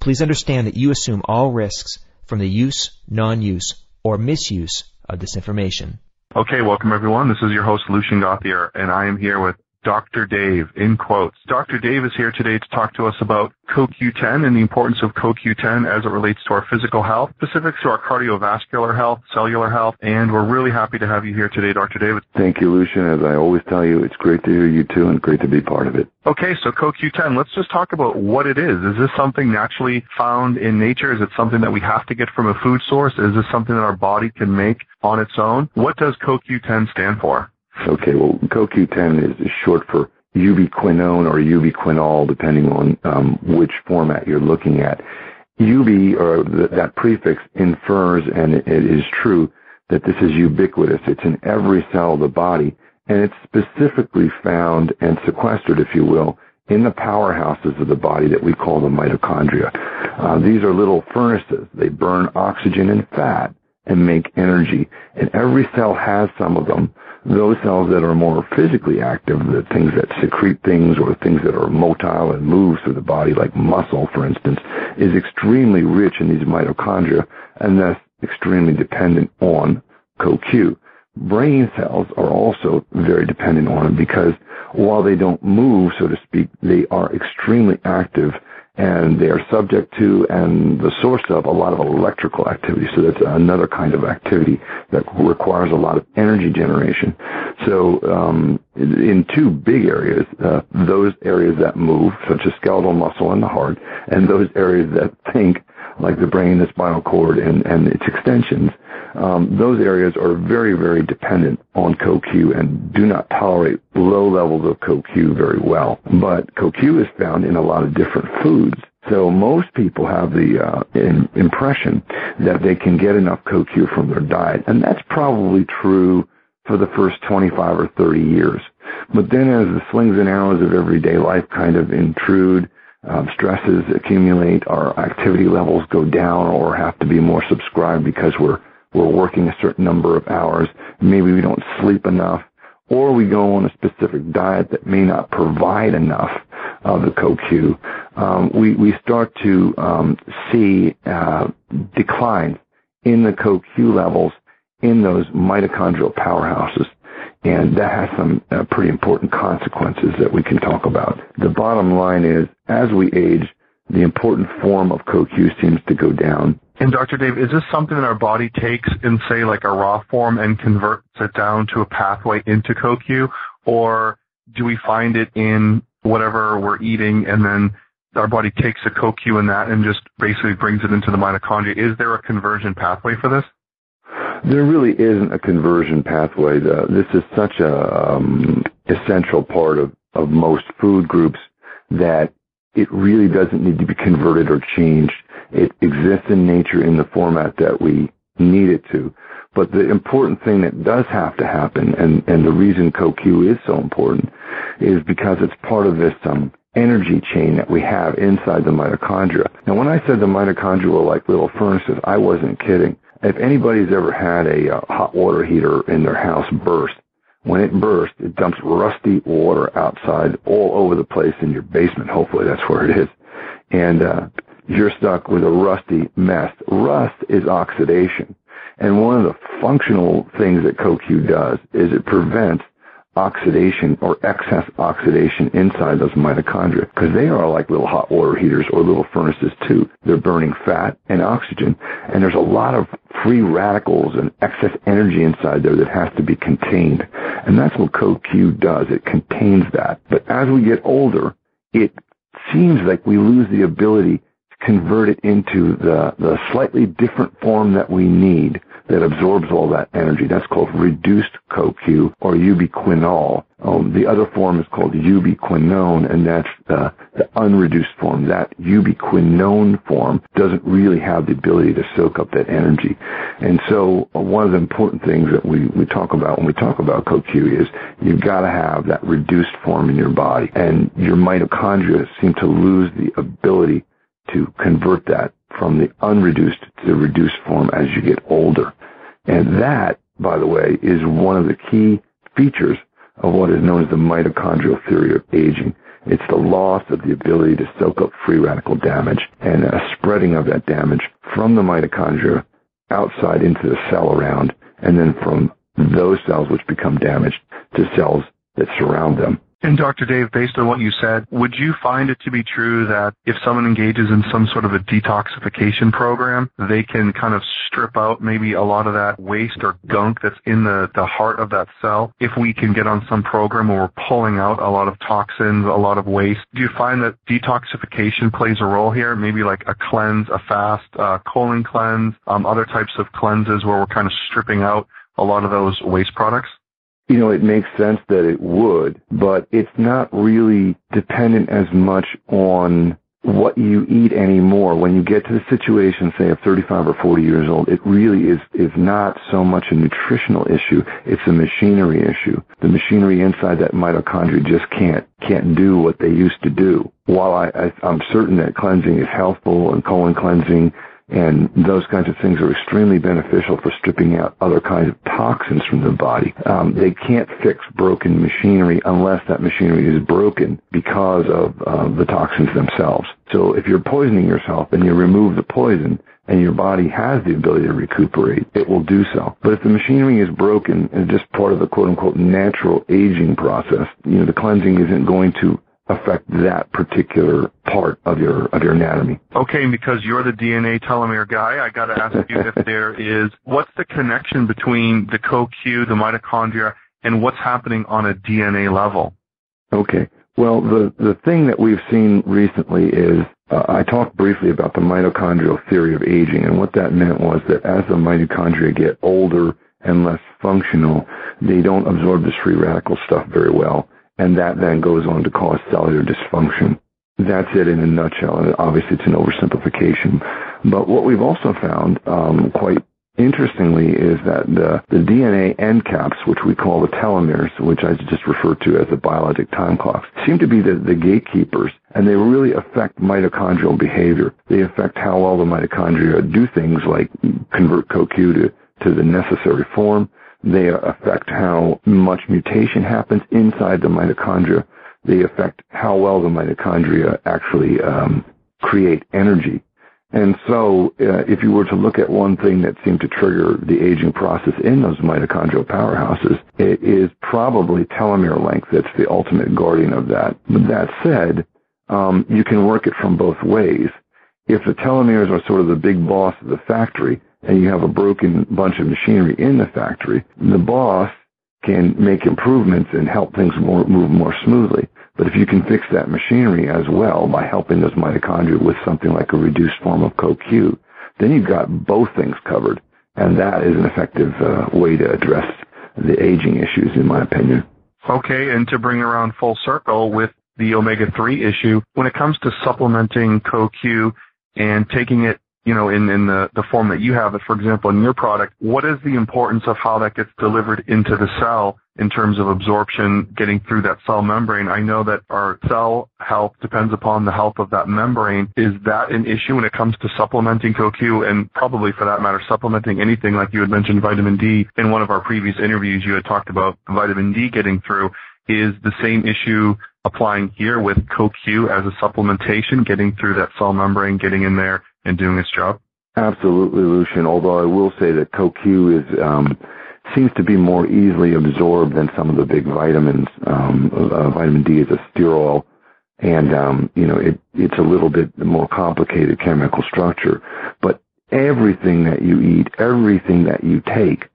Please understand that you assume all risks from the use, non-use, or misuse of this information. Okay, welcome everyone. This is your host, Lucian Gauthier, and I am here with Dr. Dave, in quotes. Dr. Dave is here today to talk to us about CoQ10 and the importance of CoQ10 as it relates to our physical health, specifics to our cardiovascular health, cellular health, and we're really happy to have you here today, Dr. David. Thank you, Lucian. As I always tell you, it's great to hear you too and great to be part of it. Okay, so CoQ10, let's just talk about what it is. Is this something naturally found in nature? Is it something that we have to get from a food source? Is this something that our body can make on its own? What does CoQ10 stand for? Okay, well, CoQ10 is short for ubiquinone or ubiquinol, depending on um, which format you're looking at. Ubi, or the, that prefix, infers, and it is true, that this is ubiquitous. It's in every cell of the body, and it's specifically found and sequestered, if you will, in the powerhouses of the body that we call the mitochondria. Uh, these are little furnaces. They burn oxygen and fat and make energy, and every cell has some of them those cells that are more physically active, the things that secrete things or things that are motile and move through the body, like muscle, for instance, is extremely rich in these mitochondria and thus extremely dependent on CoQ. Brain cells are also very dependent on it because while they don't move, so to speak, they are extremely active and they are subject to and the source of a lot of electrical activity. So that's another kind of activity that requires a lot of energy generation. So um, in two big areas, uh, those areas that move, such as skeletal muscle and the heart, and those areas that think, like the brain, the spinal cord, and, and its extensions, um, those areas are very, very dependent on CoQ and do not tolerate low levels of CoQ very well. But CoQ is found in a lot of different foods. So most people have the uh, in, impression that they can get enough CoQ from their diet, and that's probably true for the first 25 or 30 years. But then as the slings and arrows of everyday life kind of intrude, um, stresses accumulate, our activity levels go down or have to be more subscribed because we're we're working a certain number of hours, maybe we don't sleep enough, or we go on a specific diet that may not provide enough of the CoQ, um, we, we start to um, see uh, declines in the CoQ levels in those mitochondrial powerhouses. And that has some uh, pretty important consequences that we can talk about. The bottom line is, as we age, the important form of CoQ seems to go down. And Dr. Dave, is this something that our body takes in, say, like a raw form and converts it down to a pathway into CoQ? Or do we find it in whatever we're eating and then our body takes the CoQ in that and just basically brings it into the mitochondria? Is there a conversion pathway for this? There really isn't a conversion pathway. this is such a um, essential part of, of most food groups that it really doesn't need to be converted or changed. It exists in nature in the format that we need it to. But the important thing that does have to happen, and, and the reason CoQ is so important, is because it's part of this um, energy chain that we have inside the mitochondria. Now, when I said the mitochondria were like little furnaces, I wasn't kidding. If anybody's ever had a uh, hot water heater in their house burst, when it bursts, it dumps rusty water outside all over the place in your basement. Hopefully that's where it is. And uh, you're stuck with a rusty mess. Rust is oxidation. And one of the functional things that CoQ does is it prevents oxidation or excess oxidation inside those mitochondria because they are like little hot water heaters or little furnaces too. They're burning fat and oxygen and there's a lot of free radicals and excess energy inside there that has to be contained. And that's what CoQ does. It contains that. But as we get older, it seems like we lose the ability to convert it into the, the slightly different form that we need that absorbs all that energy. That's called reduced CoQ or ubiquinol. Um, the other form is called ubiquinone, and that's the, the unreduced form. That ubiquinone form doesn't really have the ability to soak up that energy. And so uh, one of the important things that we, we talk about when we talk about CoQ is you've got to have that reduced form in your body. And your mitochondria seem to lose the ability to convert that from the unreduced to the reduced form as you get older. And that, by the way, is one of the key features of what is known as the mitochondrial theory of aging. It's the loss of the ability to soak up free radical damage and a spreading of that damage from the mitochondria outside into the cell around and then from those cells which become damaged to cells that surround them. And Dr. Dave, based on what you said, would you find it to be true that if someone engages in some sort of a detoxification program, they can kind of strip out maybe a lot of that waste or gunk that's in the, the heart of that cell? If we can get on some program where we're pulling out a lot of toxins, a lot of waste, do you find that detoxification plays a role here? Maybe like a cleanse, a fast, uh, colon cleanse, um, other types of cleanses where we're kind of stripping out a lot of those waste products? You know, it makes sense that it would, but it's not really dependent as much on what you eat anymore. When you get to the situation, say, of 35 or 40 years old, it really is, is not so much a nutritional issue. It's a machinery issue. The machinery inside that mitochondria just can't, can't do what they used to do. While I, I, I'm certain that cleansing is healthful and colon cleansing and those kinds of things are extremely beneficial for stripping out other kinds of toxins from the body. Um, they can't fix broken machinery unless that machinery is broken because of uh, the toxins themselves. So if you're poisoning yourself and you remove the poison, and your body has the ability to recuperate, it will do so. But if the machinery is broken and just part of the quote unquote natural aging process, you know, the cleansing isn't going to affect that particular part of your of your anatomy. Okay, because you're the DNA telomere guy, I got to ask you if there is what's the connection between the CoQ, the mitochondria, and what's happening on a DNA level? Okay. Well, the the thing that we've seen recently is uh, I talked briefly about the mitochondrial theory of aging, and what that meant was that as the mitochondria get older and less functional, they don't absorb this free radical stuff very well and that then goes on to cause cellular dysfunction. That's it in a nutshell, and obviously it's an oversimplification. But what we've also found, um, quite interestingly, is that the, the DNA end caps, which we call the telomeres, which I just referred to as the biologic time clocks, seem to be the, the gatekeepers, and they really affect mitochondrial behavior. They affect how well the mitochondria do things like convert CoQ to, to the necessary form, they affect how much mutation happens inside the mitochondria. They affect how well the mitochondria actually um, create energy. And so, uh, if you were to look at one thing that seemed to trigger the aging process in those mitochondrial powerhouses, it is probably telomere length that's the ultimate guardian of that. But that said, um, you can work it from both ways. If the telomeres are sort of the big boss of the factory, and you have a broken bunch of machinery in the factory, the boss can make improvements and help things more, move more smoothly. But if you can fix that machinery as well by helping those mitochondria with something like a reduced form of CoQ, then you've got both things covered. And that is an effective uh, way to address the aging issues, in my opinion. Okay, and to bring around full circle with the omega-3 issue, when it comes to supplementing CoQ and taking it you know, in, in the, the form that you have it, for example, in your product, what is the importance of how that gets delivered into the cell in terms of absorption, getting through that cell membrane? I know that our cell health depends upon the health of that membrane. Is that an issue when it comes to supplementing CoQ and probably for that matter, supplementing anything like you had mentioned vitamin D in one of our previous interviews, you had talked about vitamin D getting through. Is the same issue applying here with CoQ as a supplementation, getting through that cell membrane, getting in there and doing its job? Absolutely, Lucian. Although I will say that CoQ is um, seems to be more easily absorbed than some of the big vitamins. Um, uh, vitamin D is a sterol, and um, you know it, it's a little bit more complicated chemical structure. But everything that you eat, everything that you take,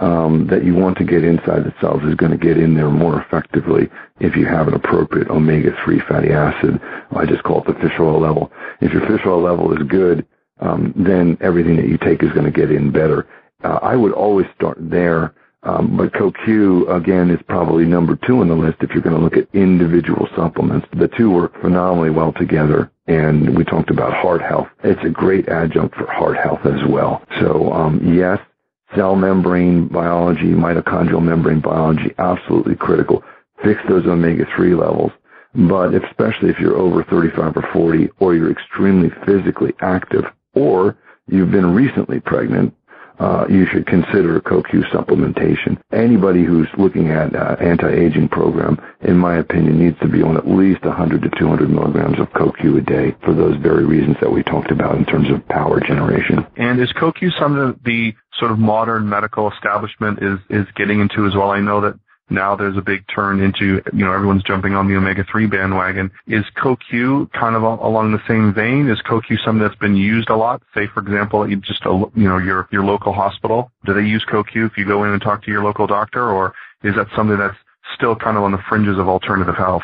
um, that you want to get inside the cells is going to get in there more effectively if you have an appropriate omega-3 fatty acid. I just call it the fish oil level. If your fish oil level is good, um, then everything that you take is going to get in better. uh, I would always start there. Um, but CoQ again is probably number two on the list if you're going to look at individual supplements. The two work phenomenally well together. And we talked about heart health. It's a great adjunct for heart health as well. So um, yes, cell membrane biology, mitochondrial membrane biology, absolutely critical. Fix those omega-3 levels. But especially if you're over 35 or 40 or you're extremely physically active or you've been recently pregnant, uh, you should consider CoQ supplementation. Anybody who's looking at uh, anti-aging program, in my opinion, needs to be on at least 100 to 200 milligrams of CoQ a day for those very reasons that we talked about in terms of power generation. And is CoQ something the sort of modern medical establishment is is getting into as well? I know that now there's a big turn into, you know, everyone's jumping on the omega-3 bandwagon. Is CoQ kind of along the same vein? Is CoQ something that's been used a lot? Say, for example, just, a, you know, your, your local hospital. Do they use CoQ if you go in and talk to your local doctor or is that something that's still kind of on the fringes of alternative health?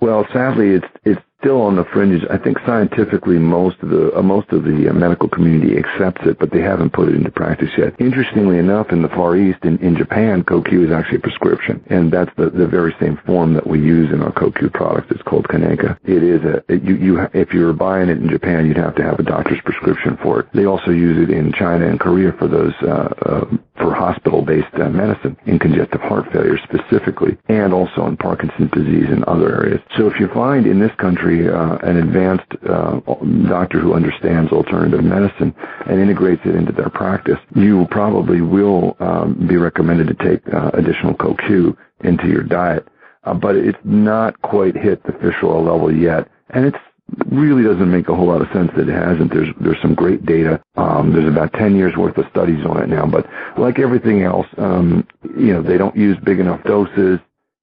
Well, sadly, it's it's still on the fringes. I think scientifically, most of the uh, most of the uh, medical community accepts it, but they haven't put it into practice yet. Interestingly enough, in the Far East, in, in Japan, CoQ is actually a prescription, and that's the, the very same form that we use in our CoQ product. It's called Kaneka. It is a it, you you if you were buying it in Japan, you'd have to have a doctor's prescription for it. They also use it in China and Korea for those uh, uh, for hospital-based uh, medicine in congestive heart failure specifically, and also in Parkinson's disease and other areas. So if you find in this country country uh, an advanced uh, doctor who understands alternative medicine and integrates it into their practice, you probably will um, be recommended to take uh, additional CoQ into your diet. Uh, but it's not quite hit the fish oil level yet, and it's really doesn't make a whole lot of sense that it hasn't. There's there's some great data. Um, there's about 10 years worth of studies on it now, but like everything else, um, you know, they don't use big enough doses.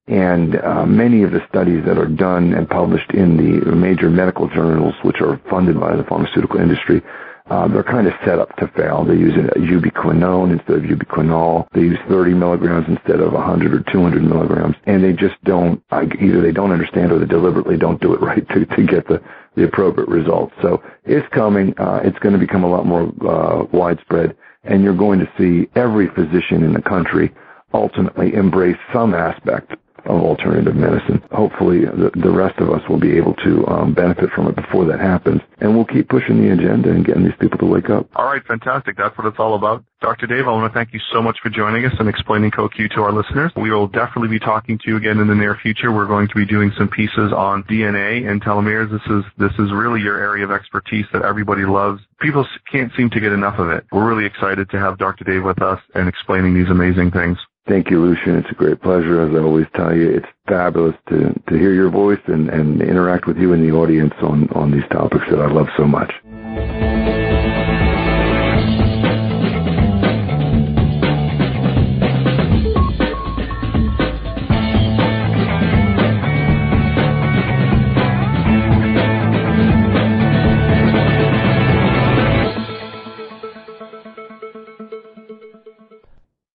And uh, many of the studies that are done and published in the major medical journals, which are funded by the pharmaceutical industry, uh, they're kind of set up to fail. They use ubiquinone instead of ubiquinol. They use 30 milligrams instead of 100 or 200 milligrams, and they just don't. Either they don't understand or they deliberately don't do it right to to get the the appropriate results. So it's coming. Uh, it's going to become a lot more uh, widespread, and you're going to see every physician in the country ultimately embrace some aspect of alternative medicine. Hopefully, the, the rest of us will be able to um, benefit from it before that happens, and we'll keep pushing the agenda and getting these people to wake up. All right, fantastic. That's what it's all about. Dr. Dave, I want to thank you so much for joining us and explaining CoQ to our listeners. We will definitely be talking to you again in the near future. We're going to be doing some pieces on DNA and telomeres. This is this is really your area of expertise that everybody loves. People can't seem to get enough of it. We're really excited to have Dr. Dave with us and explaining these amazing things. Thank you, Lucian. It's a great pleasure, as I always tell you. It's fabulous to, to hear your voice and, and interact with you in the audience on, on these topics that I love so much.